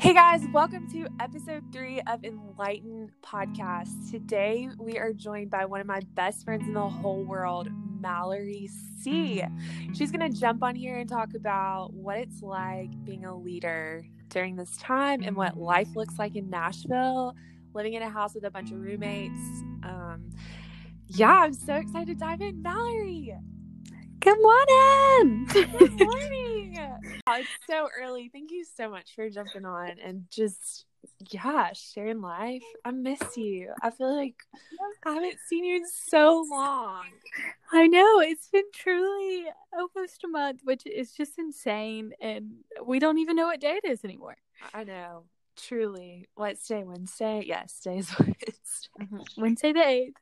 Hey guys, welcome to episode three of Enlighten Podcast. Today we are joined by one of my best friends in the whole world, Mallory C. She's going to jump on here and talk about what it's like being a leader during this time and what life looks like in Nashville, living in a house with a bunch of roommates. Um, yeah, I'm so excited to dive in. Mallory, Good morning. good morning. Oh, it's so early. Thank you so much for jumping on and just, yeah, sharing life. I miss you. I feel like I haven't seen you in so long. I know it's been truly almost a month, which is just insane, and we don't even know what day it is anymore. I know. Truly. What's today? Wednesday? Yes, today is Wednesday. Mm-hmm. Wednesday the eighth.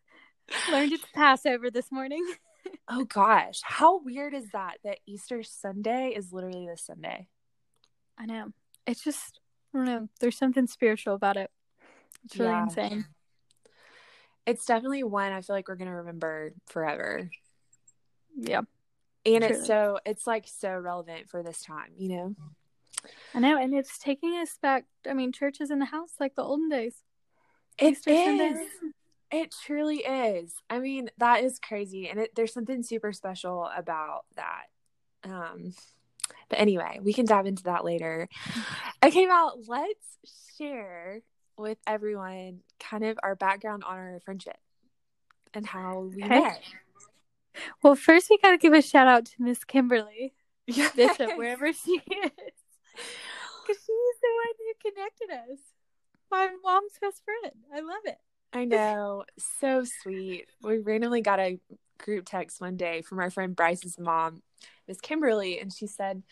Learned it's Passover this morning. Oh gosh. How weird is that? That Easter Sunday is literally this Sunday. I know. It's just I don't know. There's something spiritual about it. It's really Yeah. insane. It's definitely one I feel like we're gonna remember forever. Yeah, And it's so it's like so relevant for this time, you know? I know, and it's taking us back. I mean, church is in the house like the olden days. It Easter Sunday. It truly is. I mean, that is crazy, and it, there's something super special about that. Um, but anyway, we can dive into that later. Okay, Mal, let's share with everyone kind of our background on our friendship and how we Okay. met. Well, first we got to give a shout out to Miss Kimberly Yeah, Bishop, wherever she is, because she's the one who connected us. My mom's best friend. I love it. I know, so sweet. We randomly got a group text one day from our friend Bryce's mom, Miss Kimberly, and she said,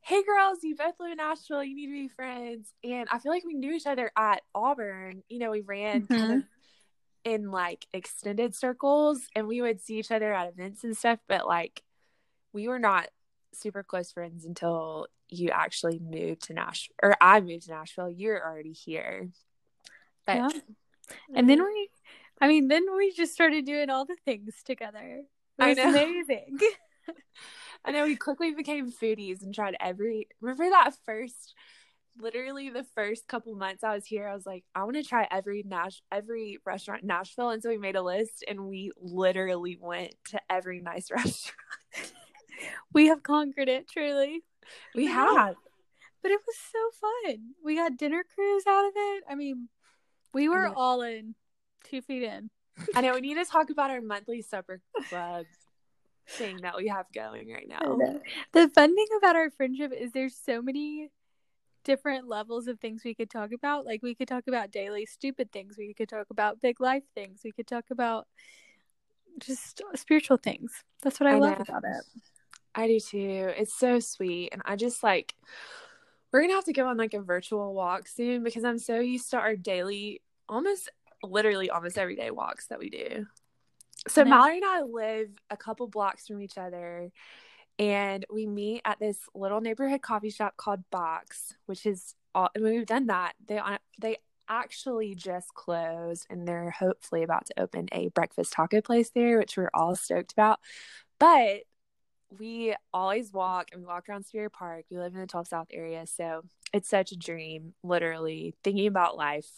"Hey girls, you both live in Nashville. You need to be friends." And I feel like we knew each other at Auburn. You know, we ran kind mm-hmm. of in like extended circles, and we would see each other at events and stuff. But like, we were not super close friends until you actually moved to Nashville, or I moved to Nashville. You're already here. But Yeah. And then mm-hmm. we, I mean, then we just started doing all the things together. It I was know. amazing. I know we quickly became foodies and tried every. Remember that first, literally the first couple months I was here, I was like, I want to try every Nash, every restaurant in Nashville, and so we made a list, and we literally went to every nice restaurant. we have conquered it, truly. We Yeah. have. But it was so fun. We got dinner cruise out of it. I mean, we were all in, two feet in. I know we need to talk about our monthly supper club thing that we have going right now. The fun thing about our friendship is there's so many different levels of things we could talk about. Like we could talk about daily stupid things. We could talk about big life things. We could talk about just spiritual things. That's what I, I love know. about it. I do too. It's so sweet. And I just like, we're to have to go on like a virtual walk soon because I'm so used to our daily, almost literally almost everyday walks that we do. So I. Mallory and I live a couple blocks from each other and we meet at this little neighborhood coffee shop called Box, which is all, and we've done that. They, on they actually just closed and they're hopefully about to open a breakfast taco place there, which we're all stoked about. But we always walk and we walk around Sevier Park. We live in the 12 South area, so it's such a dream. Literally thinking about life.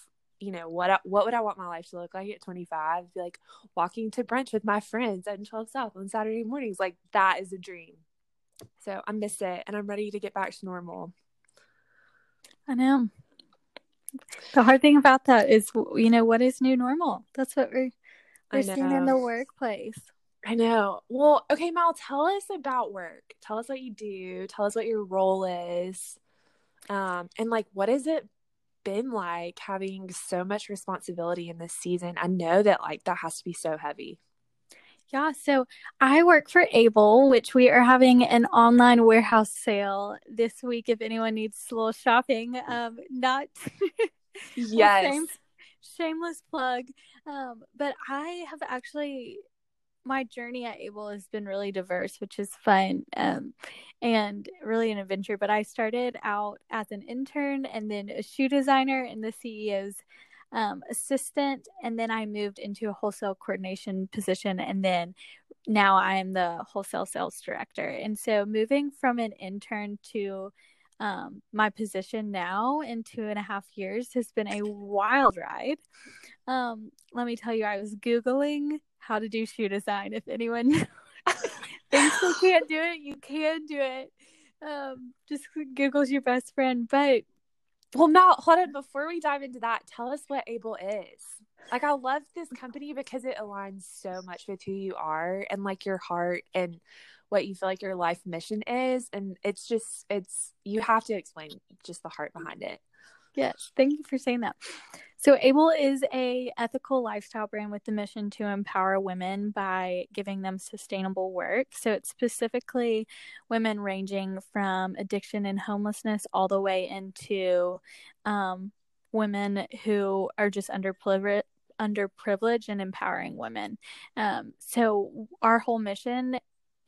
You know what? I, what would I want my life to look like at 25? Be like walking to brunch with my friends at 12 South on Saturday mornings. Like that is a dream. So I miss it, and I'm ready to get back to normal. I know. The hard thing about that is, you know, what is new normal? That's what we're we're seeing in the workplace. I know. Well, okay, Mal, tell us about work. Tell us what you do. Tell us what your role is. Um, and like, what has it been like having so much responsibility in this season? I know that like that has to be so heavy. Yeah, so I work for Able, which we are having an online warehouse sale this week. If anyone needs a little shopping, um, not Yes. shame- shameless plug. Um, but I have actually my journey at Able has been really diverse, which is fun um, and really an adventure. But I started out as an intern and then a shoe designer and the CEO's um, assistant, and then I moved into a wholesale coordination position, and then now I'm the wholesale sales director. And so moving from an intern to um, my position now in two and a half years has been a wild ride. Um, let me tell you, I was Googling how to do shoe design. If anyone thinks they can't do it, you can do it. Um, just Google's your best friend. But well, now hold on. Before we dive into that, tell us what Able is. Like, I love this company because it aligns so much with who you are and like your heart and what you feel like your life mission is. And it's just, it's, you have to explain just the heart behind it. Yes, thank you for saying that. So Able is a ethical lifestyle brand with the mission to empower women by giving them sustainable work. So it's specifically women ranging from addiction and homelessness all the way into um, women who are just underprivileged underprivileged and empowering women. Um, so our whole mission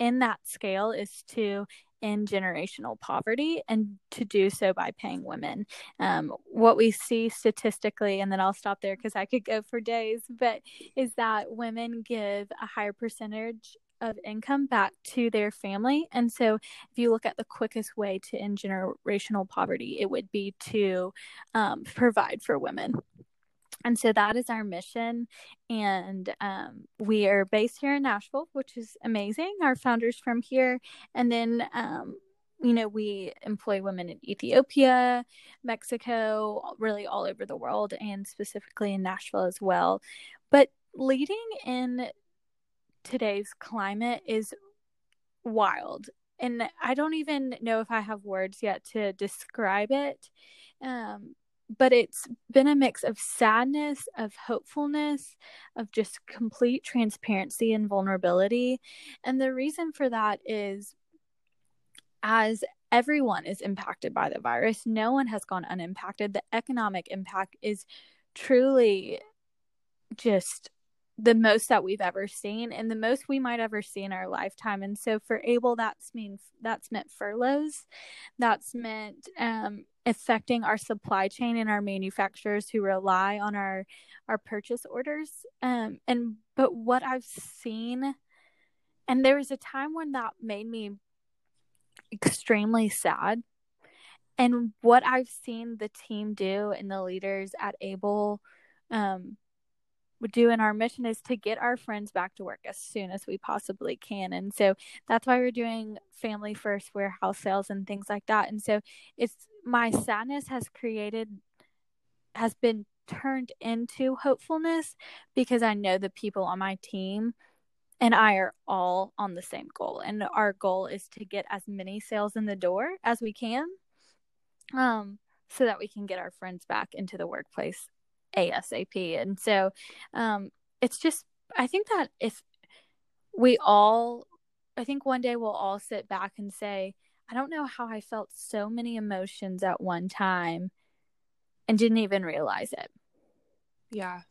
in that scale is to end generational poverty and to do so by paying women. Um, what we see statistically, and then I'll stop there because I could go for days, but is that women give a higher percentage of income back to their family. And so, if you look at the quickest way to end generational poverty, it would be to um, provide for women. And so that is our mission. And um, we are based here in Nashville, which is amazing. Our founders from here. And then, um, you know, we employ women in Ethiopia, Mexico, really all over the world, and specifically in Nashville as well. But leading in today's climate is wild. And I don't even know if I have words yet to describe it. Um, but it's been a mix of sadness, of hopefulness, of just complete transparency and vulnerability. And the reason for that is as everyone is impacted by the virus, no one has gone unimpacted. The economic impact is truly just the most that we've ever seen and the most we might ever see in our lifetime. And so for able that's mean that's meant furloughs. That's meant um, affecting our supply chain and our manufacturers who rely on our our purchase orders. Um and but what i've seen and there was a time when that made me extremely sad. And what i've seen the team do and the leaders at able um do in our mission is to get our friends back to work as soon as we possibly can. And so that's why we're doing family first warehouse sales and things like that. And so it's my sadness has created, has been turned into hopefulness because I know the people on my team and I are all on the same goal. And our goal is to get as many sales in the door as we can. Um, so that we can get our friends back into the workplace ASAP. And so um, it's just, I think that if we all, I think one day we'll all sit back and say, I don't know how I felt so many emotions at one time and didn't even realize it. Yeah.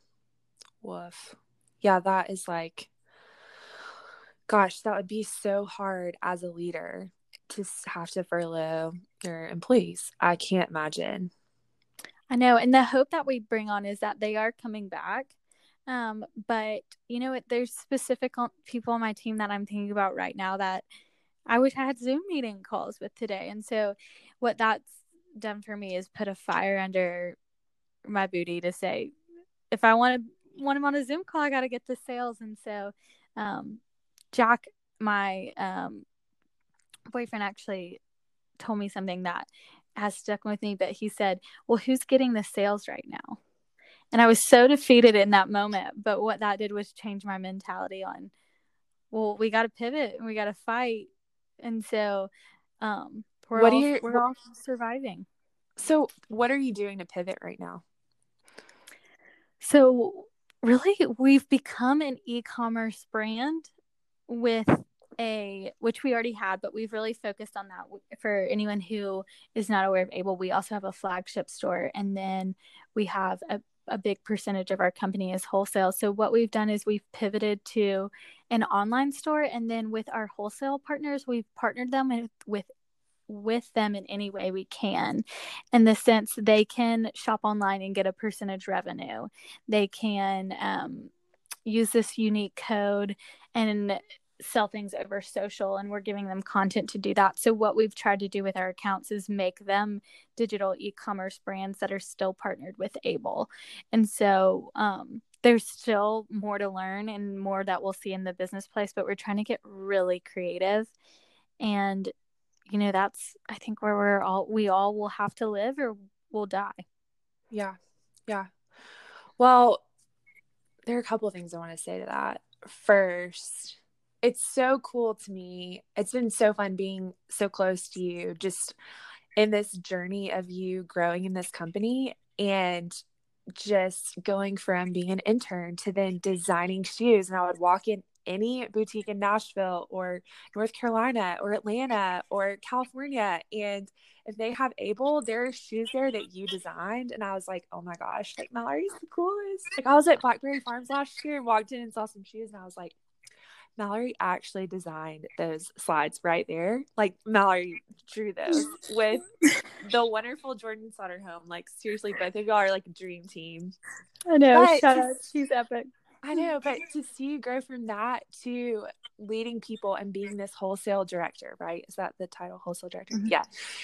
Woof. Yeah, that is like, gosh, that would be so hard as a leader to have to furlough your employees. I can't imagine. I know. And the hope that we bring on is that they are coming back. Um, but you know, what? there's specific people on my team that I'm thinking about right now that I wish I had Zoom meeting calls with today. And so what that's done for me is put a fire under my booty to say, if I want to want him on a Zoom call, I got to get the sales. And so, um, Jack, my um, boyfriend, actually told me something that has stuck with me, but he said, Well, who's getting the sales right now? And I was so defeated in that moment. But what that did was change my mentality on, well, we got to pivot and we got to fight. And so, um, we're what all, you, we're all surviving. So, what are you doing to pivot right now? So, really, we've become an e commerce brand with a which we already had but we've really focused on that for anyone who is not aware of able we also have a flagship store and then we have a, a big percentage of our company is wholesale. So what we've done is we've pivoted to an online store and then with our wholesale partners we've partnered them with, with with them in any way we can in the sense they can shop online and get a percentage revenue. They can um, use this unique code and sell things over social and we're giving them content to do that. So what we've tried to do with our accounts is make them digital e-commerce brands that are still partnered with Able. And so um, there's still more to learn and more that we'll see in the business place, but we're trying to get really creative. And you know, that's I think where we're all we all will have to live or we'll die. Yeah. Yeah. Well, there are a couple of things I want to say to that. First, it's so cool to me. It's been so fun being so close to you just in this journey of you growing in this company and just going from being an intern to then designing shoes. And I would walk in any boutique in Nashville or North Carolina or Atlanta or California. And if they have Able, there are shoes there that you designed. And I was like, oh my gosh, like Mallory's the coolest. Like I was at Blackberry Farms last year and walked in and saw some shoes and I was like, Mallory actually designed those slides right there. Like Mallory drew those with the wonderful Jordan Home. Like seriously, both of y'all are like a dream team. I know. But Shout out. She's epic. I know, but to see you grow from that to leading people and being this wholesale director, right? Is that the title, wholesale director? Mm-hmm. Yeah.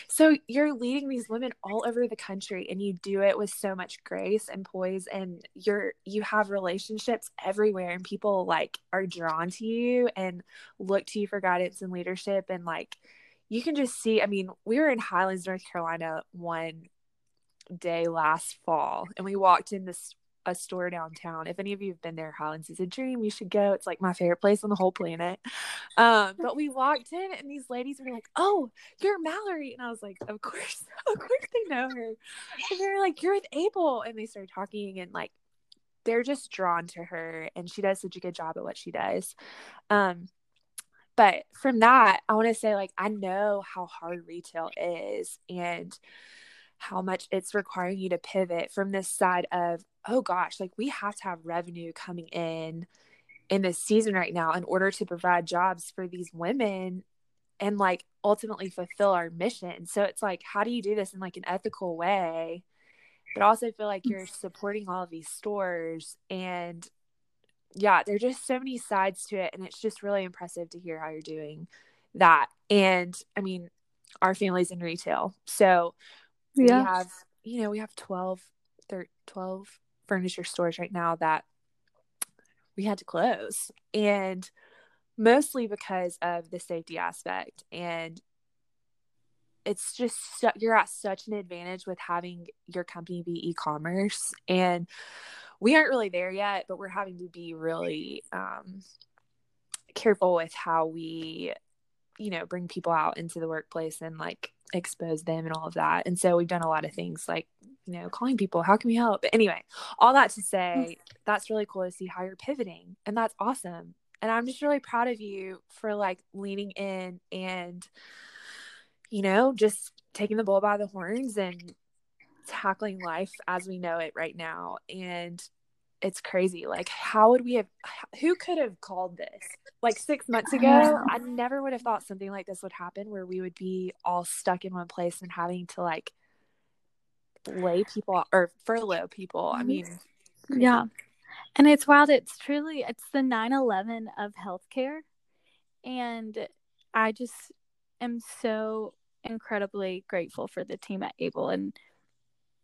So you're leading these women all over the country and you do it with so much grace and poise and you're you have relationships everywhere and people like are drawn to you and look to you for guidance and leadership and like you can just see, I mean, we were in Highlands, North Carolina one day last fall and we walked in this a store downtown. If any of you have been there, Highlands is a dream. You should go. It's like my favorite place on the whole planet. Um, but we walked in and these ladies were like, "Oh, you're Mallory," and I was like, "Of course, of course they know her." And they're like, "You're with Able. and they started talking and like they're just drawn to her, and she does such a good job at what she does. Um, but from that, I want to say like I know how hard retail is, and how much it's requiring you to pivot from this side of oh gosh, like we have to have revenue coming in in this season right now in order to provide jobs for these women and like ultimately fulfill our mission. So it's like, how do you do this in like an ethical way? But also feel like mm. you're supporting all of these stores and yeah, there's just so many sides to it. And it's just really impressive to hear how you're doing that. And I mean, our family's in retail. So yeah. we have, you know, we have 12, 13, 12 furniture stores right now that we had to close and mostly because of the safety aspect and it's just you're at such an advantage with having your company be e-commerce and we aren't really there yet but we're having to be really um, careful with how we you know bring people out into the workplace and like expose them and all of that and so we've done a lot of things like you know, calling people, how can we help? But anyway, all that to mm. say, that's really cool to see how you're pivoting. And that's awesome. And I'm just really proud of you for like leaning in and, you know, just taking the bull by the horns and tackling life as we know it right now. And it's crazy. Like, how would we have, who could have called this? Like six months ago, I never would have thought something like this would happen where we would be all stuck in one place and having to like lay people or furlough people. I mean, yeah. And it's wild. It's truly, it's the 9 11 of healthcare. And I just am so incredibly grateful for the team at Able. And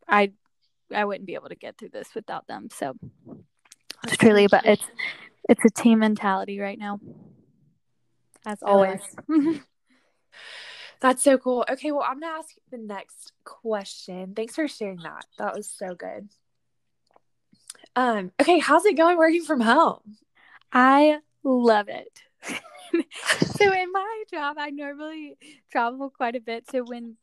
I, I wouldn't be able to get through this without them. So it's truly, but it's, it's a team mentality right now. As always. That's so cool. Okay, well, I'm going to ask the next question. Thanks for sharing that. That was so good. Um, okay, how's it going working from home? I love it. so in my job, I normally travel quite a bit. So when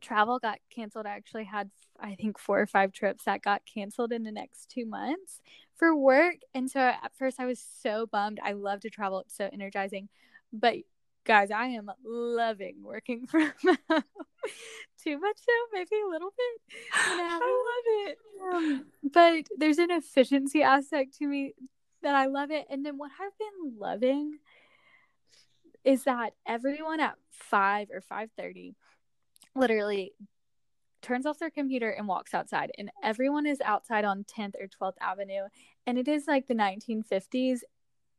travel got canceled, I actually had I think four or five trips that got canceled in the next two months for work. And so at first I was so bummed. I love to travel, it's so energizing. But guys, I am loving working from home. Too much so, maybe a little bit. I love it. Um, but there's an efficiency aspect to me that I love it. And then what I've been loving is that everyone at five or five thirty literally turns off their computer and walks outside and everyone is outside on 10th or 12th avenue and it is like the 1950s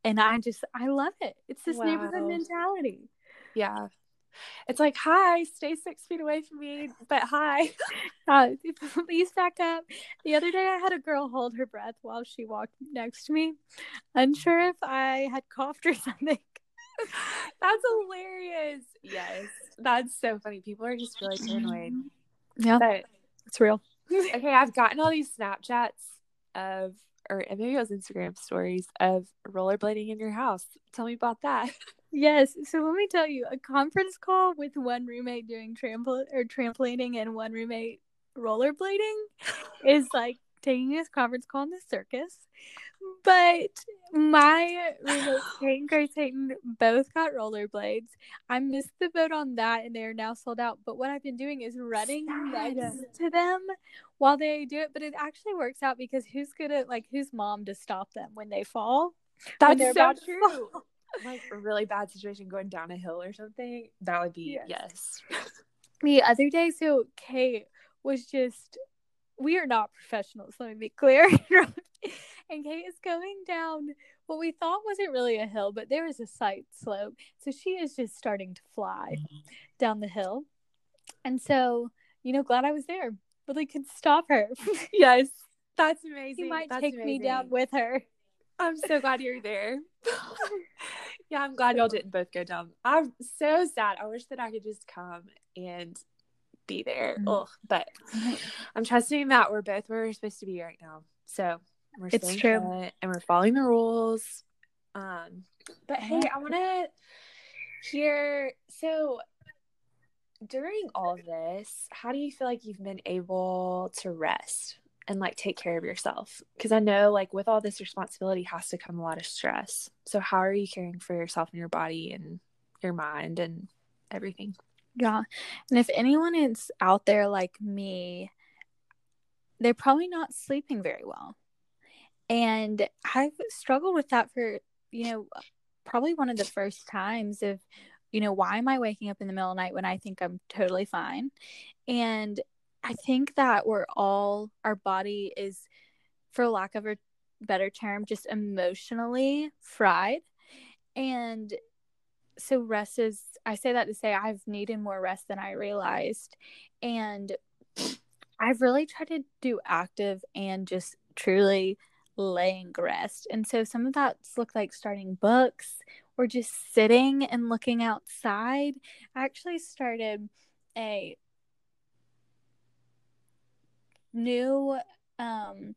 and I just I love it. It's this neighborhood mentality. Yeah. It's like, hi, stay six feet away from me, but hi. Uh, please back up. The other day, I had a girl hold her breath while she walked next to me, unsure if I had coughed or something. That's hilarious. Yes. That's so funny. People are just really paranoid. Yeah, But it's real. okay, I've gotten all these Snapchats of, or maybe it was Instagram stories of rollerblading in your house. Tell me about that. Yes. So let me tell you, a conference call with one roommate doing trampol or trampolining and one roommate rollerblading is like taking a conference call in the circus. But my roommates, Kate and Grace both got rollerblades. I missed the boat on that and they are now sold out. But what I've been doing is running next to them while they do it. But it actually works out because who's good at like whose mom to stop them when they fall? That's so true. like a really bad situation going down a hill or something. That would be Yes. yes. the other day so kate was just we are not professionals let me be clear and kate is going down what we thought wasn't really a hill but there is a slight slope so she is just starting to fly down the hill and so you know glad i was there really could stop her Yes. That's amazing. she might That's take me down with her I'm so glad you're there. yeah, I'm glad y'all didn't both go down. I'm so sad. I wish that I could just come and be there. Mhm. Ugh, but I'm trusting that we're both where we're supposed to be right now. So we're It's true. put and we're following the rules. Um, but hey, I want to hear. So during all of this, how do you feel like you've been able to rest and like take care of yourself? Because I know like with all this responsibility has to come a lot of stress. So how are you caring for yourself and your body and your mind and everything? Yeah. And if anyone is out there like me, they're probably not sleeping very well. And I've struggled with that for, you know, probably one of the first times of, you know, why am I waking up in the middle of the night when I think I'm totally fine? And I think that we're all, our body is, for lack of a better term, just emotionally fried. And so rest is i say that to say i've needed more rest than i realized and i've really tried to do active and just truly laying rest. And so some of that's looked like starting books or just sitting and looking outside. I actually started a new um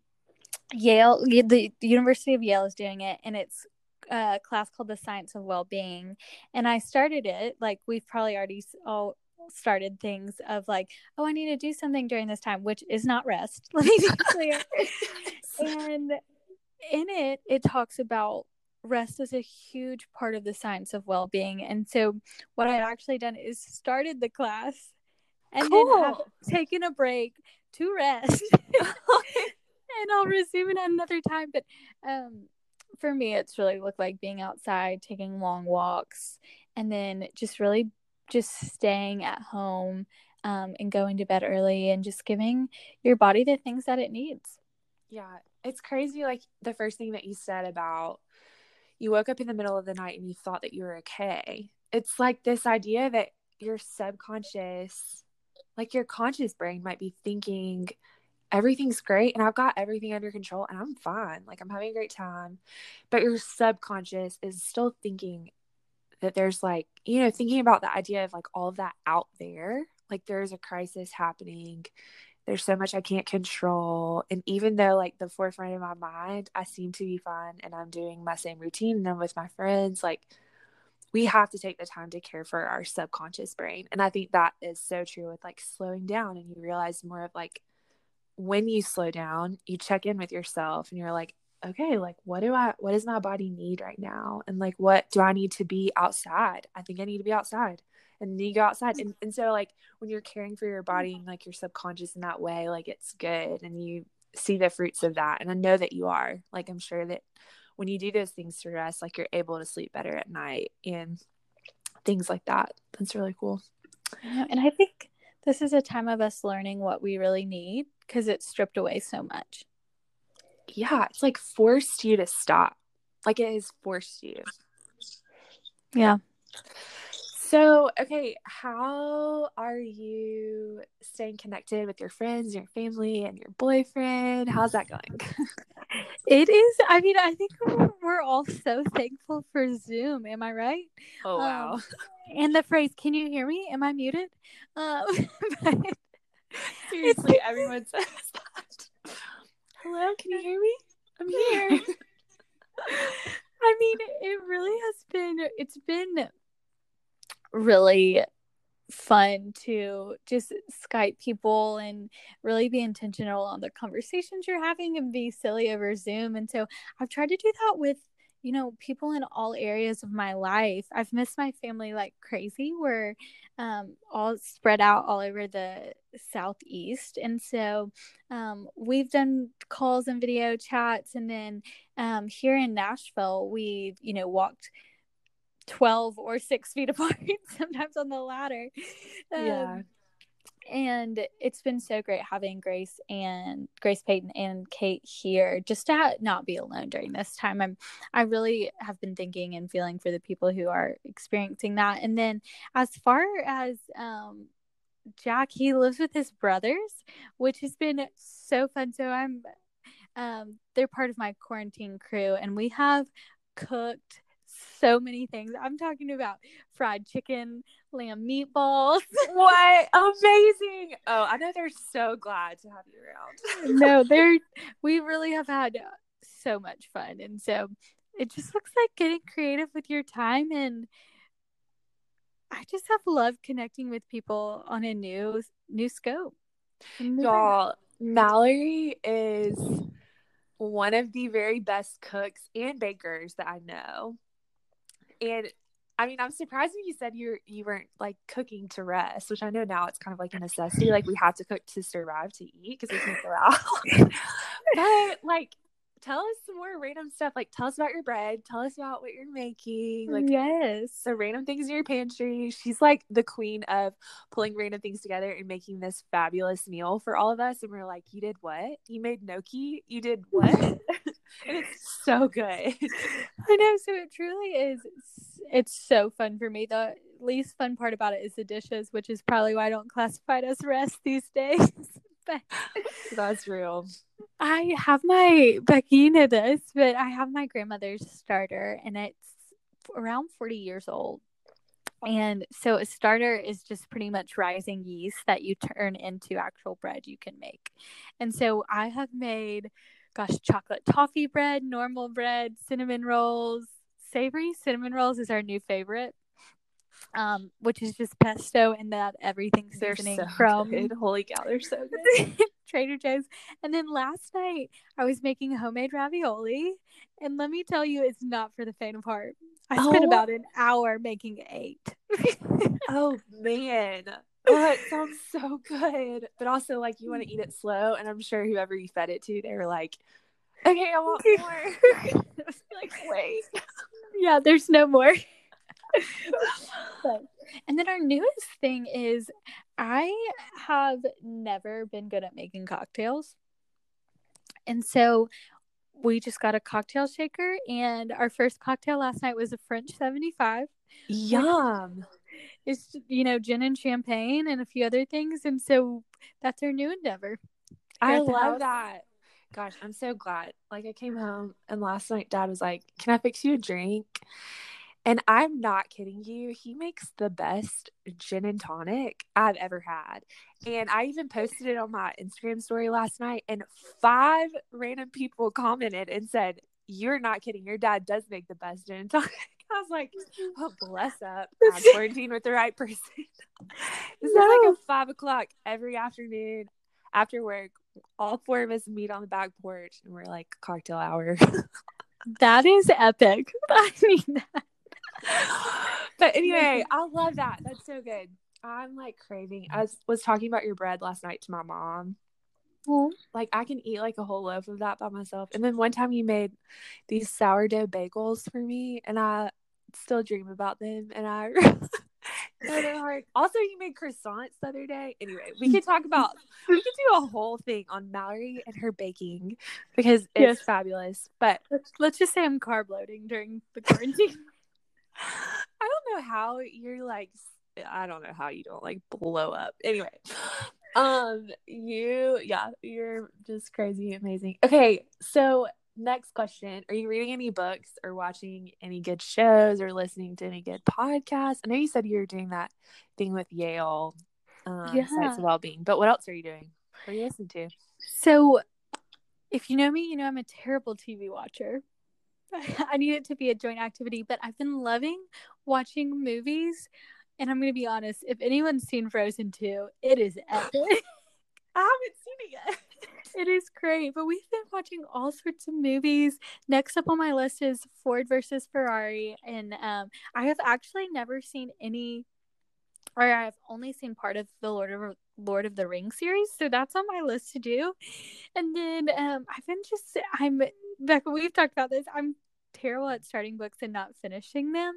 yale the university of yale is doing it and it's a class called the science of well-being. And i started it like we've probably already all started things of like oh i need to do something during this time which is not rest let me be clear and in it it talks about rest is a huge part of the science of well-being. And so what i've actually done is started the class and then have taken a break to rest. And i'll resume it another time. But um for me it's really looked like being outside taking long walks and then just really just staying at home um, and going to bed early and just giving your body the things that it needs Yeah, it's crazy. Like the first thing that you said about you woke up in the middle of the night and you thought that you were okay. It's like this idea that your subconscious, like your conscious brain, might be thinking everything's great and I've got everything under control and I'm fine. Like I'm having a great time. But your subconscious is still thinking that there's like, you know, thinking about the idea of like all of that out there. Like there's a crisis happening there's so much I can't control. And even though, like, the forefront of my mind, I seem to be fine and I'm doing my same routine and I'm with my friends, like, we have to take the time to care for our subconscious brain. And I think that is so true with like slowing down and you realize more of like when you slow down, you check in with yourself and you're like, okay, like, what do I, what does my body need right now? And like, what do I need to be outside? I think I need to be outside and then you go outside mm. and, and so like when you're caring for your body and like your subconscious in that way like it's good and you see the fruits of that and i know that you are like i'm sure that when you do those things to rest like you're able to sleep better at night and things like that. That's really cool. And i think this is a time of us learning what we really need because it's stripped away so much. Yeah it's like forced you to stop. Like it has forced you. Yeah. So, okay, how are you staying connected with your friends, your family, and your boyfriend? How's that going? It is. I mean, I think we're, we're all so thankful for Zoom. Am I right? Oh, wow. Um, and the phrase, can you hear me? Am I muted? Um, Seriously, everyone says that. Hello, can you hear me? I'm here. I mean, it really has been, it's been really fun to just Skype people and really be intentional on the conversations you're having and be silly over Zoom. And so I've tried to do that with, you know, people in all areas of my life. I've missed my family like crazy. We're um, all spread out all over the southeast. And so um, we've done calls and video chats. And then um, here in Nashville, we've, you know, walked 12 or six feet apart, sometimes on the ladder. Um, yeah. And it's been so great having Grace and Grace Payton and Kate here just to ha- not be alone during this time. I'm I really have been thinking and feeling for the people who are experiencing that. And then as far as um Jack, he lives with his brothers, which has been so fun. So I'm um they're part of my quarantine crew and we have cooked so many things. I'm talking about fried chicken, lamb meatballs. what amazing! Oh, I know they're so glad to have you around. no, they're we really have had so much fun, and so it just looks like getting creative with your time and. I just have loved connecting with people on a new new scope. Y'all, Mallory is one of the very best cooks and bakers that I know. And I mean, I'm surprised when you said you you weren't like cooking to rest, which I know now it's kind of like a necessity. Like we have to cook to survive to eat because we can't go out. but like, tell us some more random stuff. Like, tell us about your bread. Tell us about what you're making. Like, yes, the random things in your pantry. She's like the queen of pulling random things together and making this fabulous meal for all of us. And we're like, you did what? You made gnocchi? You did what? and it's so good. I know. So it truly is. It's so fun for me. The least fun part about it is the dishes, which is probably why I don't classify it as rest these days. but that's real. I have my Becky knew this, but I have my grandmother's starter, and it's around forty years old. And so a starter is just pretty much rising yeast that you turn into actual bread you can make. And so I have made gosh, chocolate toffee bread, normal bread, cinnamon rolls, savory cinnamon rolls is our new favorite. Um, which is just pesto and that everything seasoning so from good. Holy cow, they're so good. Trader Joe's. And then last night I was making homemade ravioli, and let me tell you, it's not for the faint of heart. I spent Oh. about an hour making eight. oh man. Oh, it sounds so good. But also like you want to eat it slow and I'm sure whoever you fed it to, they were like, Okay, I want more. like, wait. yeah, there's no more. But- and then our newest thing is I have never been good at making cocktails. And so we just got a cocktail shaker and our first cocktail last night was a French 75. Yum. It's you know gin and champagne and a few other things and so that's our new endeavor. I love house. that. Gosh, I'm so glad. Like I came home and last night dad was like, Can I fix you a drink? And I'm not kidding you. He makes the best gin and tonic I've ever had. And I even posted it on my Instagram story last night, and five random people commented and said, You're not kidding. Your dad does make the best gin and tonic. I was like, mm-hmm. Oh, bless up. I'm quarantined with the right person. this is like No. a five o'clock every afternoon after work. All four of us meet on the back porch and we're like cocktail hour. That is epic. I mean that. but anyway, I love that. That's so good. I'm like craving. I was, was talking about your bread last night to my mom. Like I can eat like a whole loaf of that by myself. And then one time you made these sourdough bagels for me, and I still dream about them. And I know they're hard Mark. Also, you made croissants the other day. Anyway, we could talk about we could do a whole thing on Mallory and her baking because it's Yes. fabulous. But Let's, let's just say I'm carb loading during the quarantine. I don't know how you're like I don't know how you don't like blow up. Anyway. Um you yeah, you're just crazy amazing. Okay, so next question. Are you reading any books or watching any good shows or listening to any good podcasts? I know you said you were doing that thing with Yale um Yeah. science of well-being, but what else are you doing? What are you listening to? so, if you know me, you know I'm a terrible TV watcher. I need it to be a joint activity, but I've been loving watching movies. And I'm going to be honest, if anyone's seen Frozen 2, it is epic. I haven't seen it yet. It is great, but we've been watching all sorts of movies. Next up on my list is Ford versus Ferrari, and um, I have actually never seen any, or I've only seen part of the Lord of Lord of the Rings series, so that's on my list to do. And then um, I've been just I'm Becca. We've talked about this. I'm terrible at starting books and not finishing them,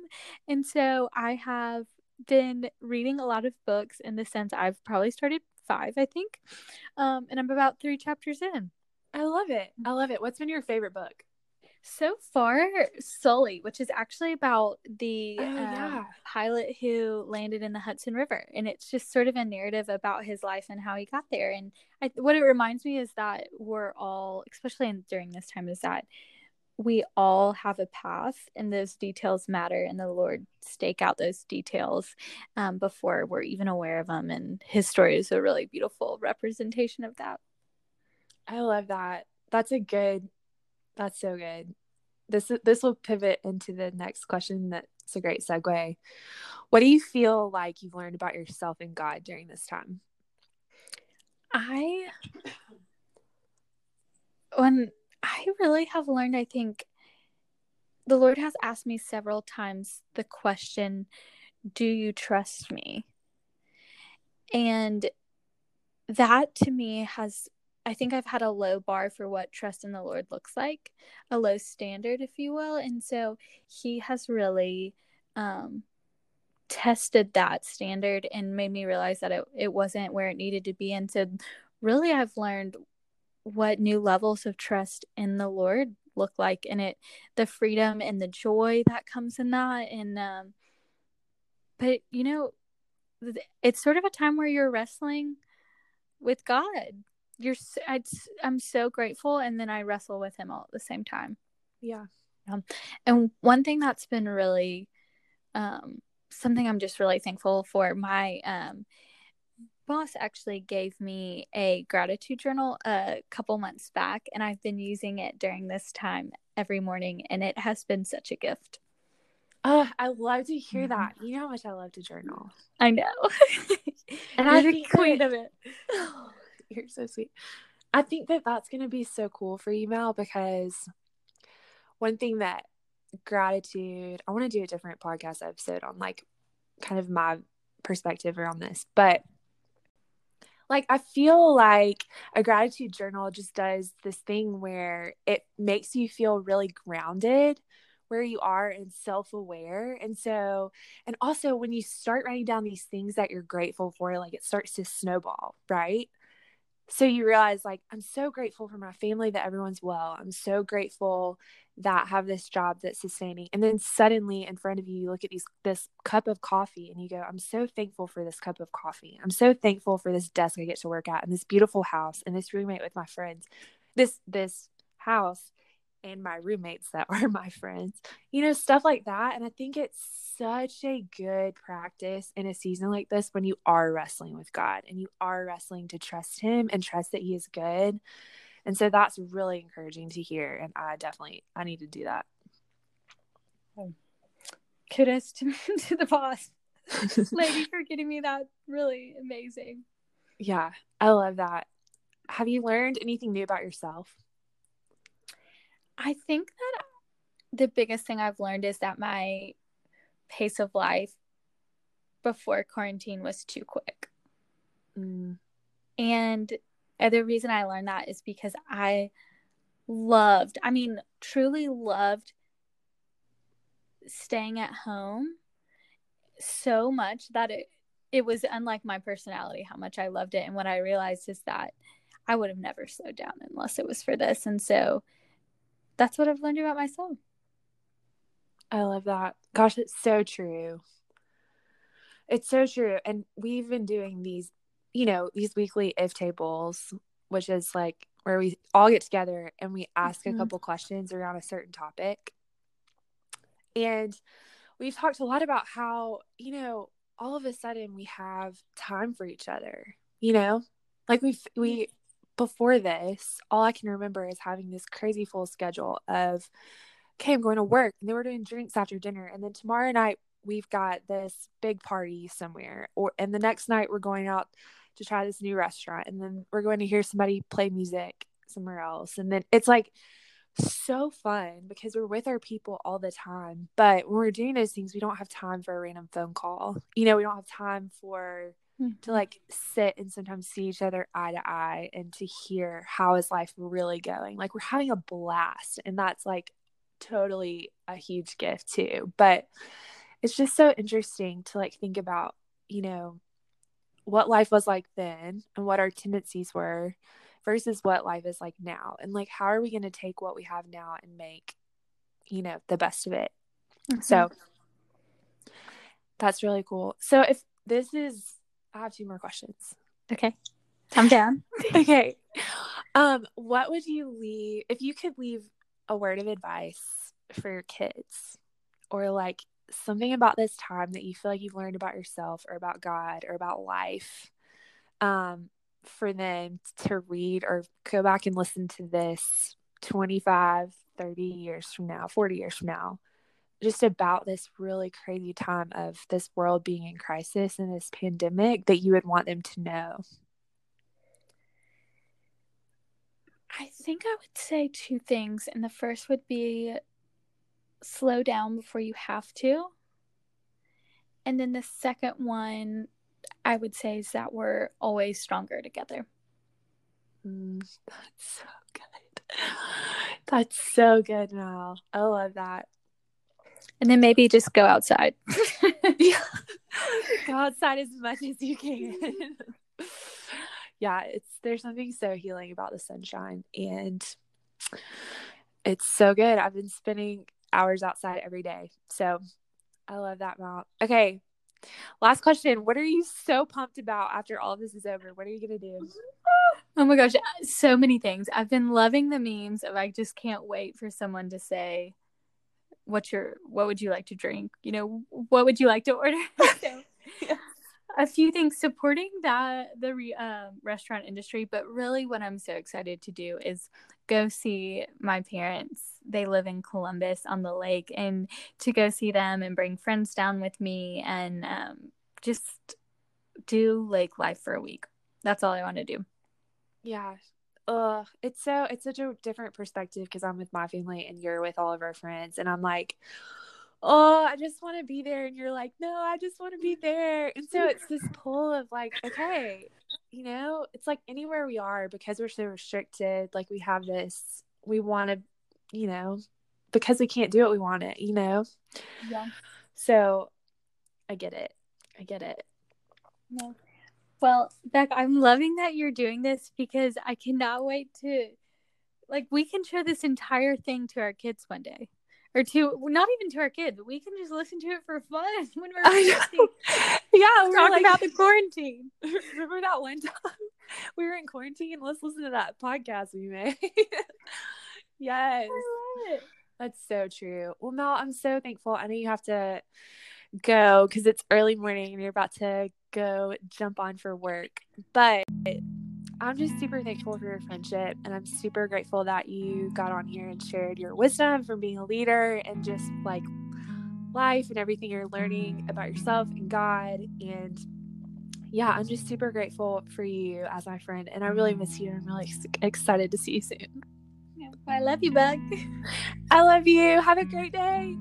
and so I have been reading a lot of books in the sense I've probably started five, I think. Um, and I'm about three chapters in. I love it. I love it. What's been your favorite book? So far, Sully, which is actually about the Oh, um, yeah. pilot who landed in the Hudson River, and it's just sort of a narrative about his life and how he got there. And I, what it reminds me is that we're all, especially in, during this time, is that we all have a path, and those details matter, and the Lord stake out those details um, before we're even aware of them. And his story is a really beautiful representation of that. I love that. That's a good. That's so good. This this will pivot into the next question. That's a great segue. What do you feel like you've learned about yourself and God during this time? I when I really have learned I think the Lord has asked me several times the question, do you trust me? And that to me has I think I've had a low bar for what trust in the Lord looks like, a low standard if you will, and so he has really um tested that standard and made me realize that it, it wasn't where it needed to be and so really I've learned what new levels of trust in the Lord look like and it the freedom and the joy that comes in that. And um but you know it's sort of a time where you're wrestling with God. You're it's, I'm so grateful and then I wrestle with him all at the same time. Yeah. and one thing that's been really um, something I'm just really thankful for, my um, boss actually gave me a gratitude journal a couple months back, and I've been using it during this time every morning, and it has been such a gift. Oh, I love to hear Mhm. that. You know how much I love to journal. I know. And You're I the queen of it. You're so sweet. I think that that's going to be so cool for you, Mel, because one thing that gratitude, I want to do a different podcast episode on like kind of my perspective around this, but like I feel like a gratitude journal just does this thing where it makes you feel really grounded where you are and self-aware. And so and also when you start writing down these things that you're grateful for like it starts to snowball right so you realize like i'm so grateful for my family that everyone's well. I'm so grateful that have this job that's sustaining. And then suddenly in front of you you look at these this cup of coffee and you go i'm so thankful for this cup of coffee. I'm so thankful for this desk i get to work at and this beautiful house and this roommate with my friends. This this house and my roommates that are my friends you know stuff like that and i think it's such a good practice in a season like this when you are wrestling with god and you are wrestling to trust him and trust that he is good and so that's really encouraging to hear and i definitely i need to do that. Hmm. Kudos to, to the boss. Lady for getting me that. Really amazing. yeah i love that. Have you learned anything new about yourself I think that the biggest thing I've learned is that my pace of life before quarantine was too quick. mm, And the reason I learned that is because I loved, I mean, truly loved staying at home so much that it it was unlike my personality how much I loved it. And what I realized is that I would have never slowed down unless it was for this. And so that's what I've learned about myself. I love that. Gosh, it's so true. It's so true. And we've been doing these, you know, these weekly if tables, which is like where we all get together and we ask mm-hmm. a couple questions around a certain topic. And we've talked a lot about how, you know, all of a sudden we have time for each other, you know? Like we we before this, all I can remember is having this crazy full schedule of okay, I'm going to work and then we're doing drinks after dinner and then tomorrow night we've got this big party somewhere or and the next night we're going out to try this new restaurant and then we're going to hear somebody play music somewhere else and then it's like so fun because we're with our people all the time. But when we're doing those things, we don't have time for a random phone call. You know, we don't have time for mm-hmm. to like sit and sometimes see each other eye to eye and to hear how is life really going. Like we're having a blast and that's like totally a huge gift too. But it's just so interesting to like think about, you know, what life was like then and what our tendencies were versus what life is like now and like how are we going to take what we have now and make you know the best of it mm-hmm. so that's really cool so if this is i have two more questions. Okay. I'm down. Okay. Um what would you leave if you could leave a word of advice for your kids or like something about this time that you feel like you've learned about yourself or about god or about life um for them to read or go back and listen to this 25, 30 years from now, 40 years from now, just about this really crazy time of this world being in crisis and this pandemic that you would want them to know? I think I would say two things. And the first would be slow down before you have to. And then the second one I would say is that we're always stronger together. Mm, that's so good. That's so good, Mel. I love that. And then maybe just go outside. yeah. Go outside as much as you can. yeah, it's there's something so healing about the sunshine and it's so good. I've been spending hours outside every day. So I love that, Mel. Okay, Last question. What are you so pumped about after all this is over? What are you going to do? Oh my gosh, so many things. I've been loving the memes of I just can't wait for someone to say, What's your, what would you like to drink? You know, what would you like to order? so, yeah a few things supporting that the re, uh, restaurant industry but really what i'm so excited to do is go see my parents they live in columbus on the lake and to go see them and bring friends down with me and um, just do lake life for a week that's all i want to do yeah uh it's so it's such a different perspective because i'm with my family and you're with all of our friends and i'm like oh, I just want to be there. And you're like, no, I just want to be there. And so it's this pull of like, okay, you know, it's like anywhere we are because we're so restricted, like we have this, we want to, you know, because we can't do it, we want it, you know? Yeah. So I get it. I get it. Yeah. Well, Beck, I'm loving that you're doing this because I cannot wait to, like, we can show this entire thing to our kids one day or to not even to our kids, but we can just listen to it for fun when we're yeah, we're talking like, about the quarantine. Remember that one time we were in quarantine? Let's listen to that podcast we made. yes, that's so true. Well, Mel, I'm so thankful. I know you have to go because it's early morning and you're about to go jump on for work, but I'm just super thankful for your friendship and I'm super grateful that you got on here and shared your wisdom from being a leader and just like life and everything you're learning about yourself and God. And yeah, I'm just super grateful for you as my friend and I really miss you. I'm really ex- excited to see you soon. I love you, Bug. I love you. Have a great day.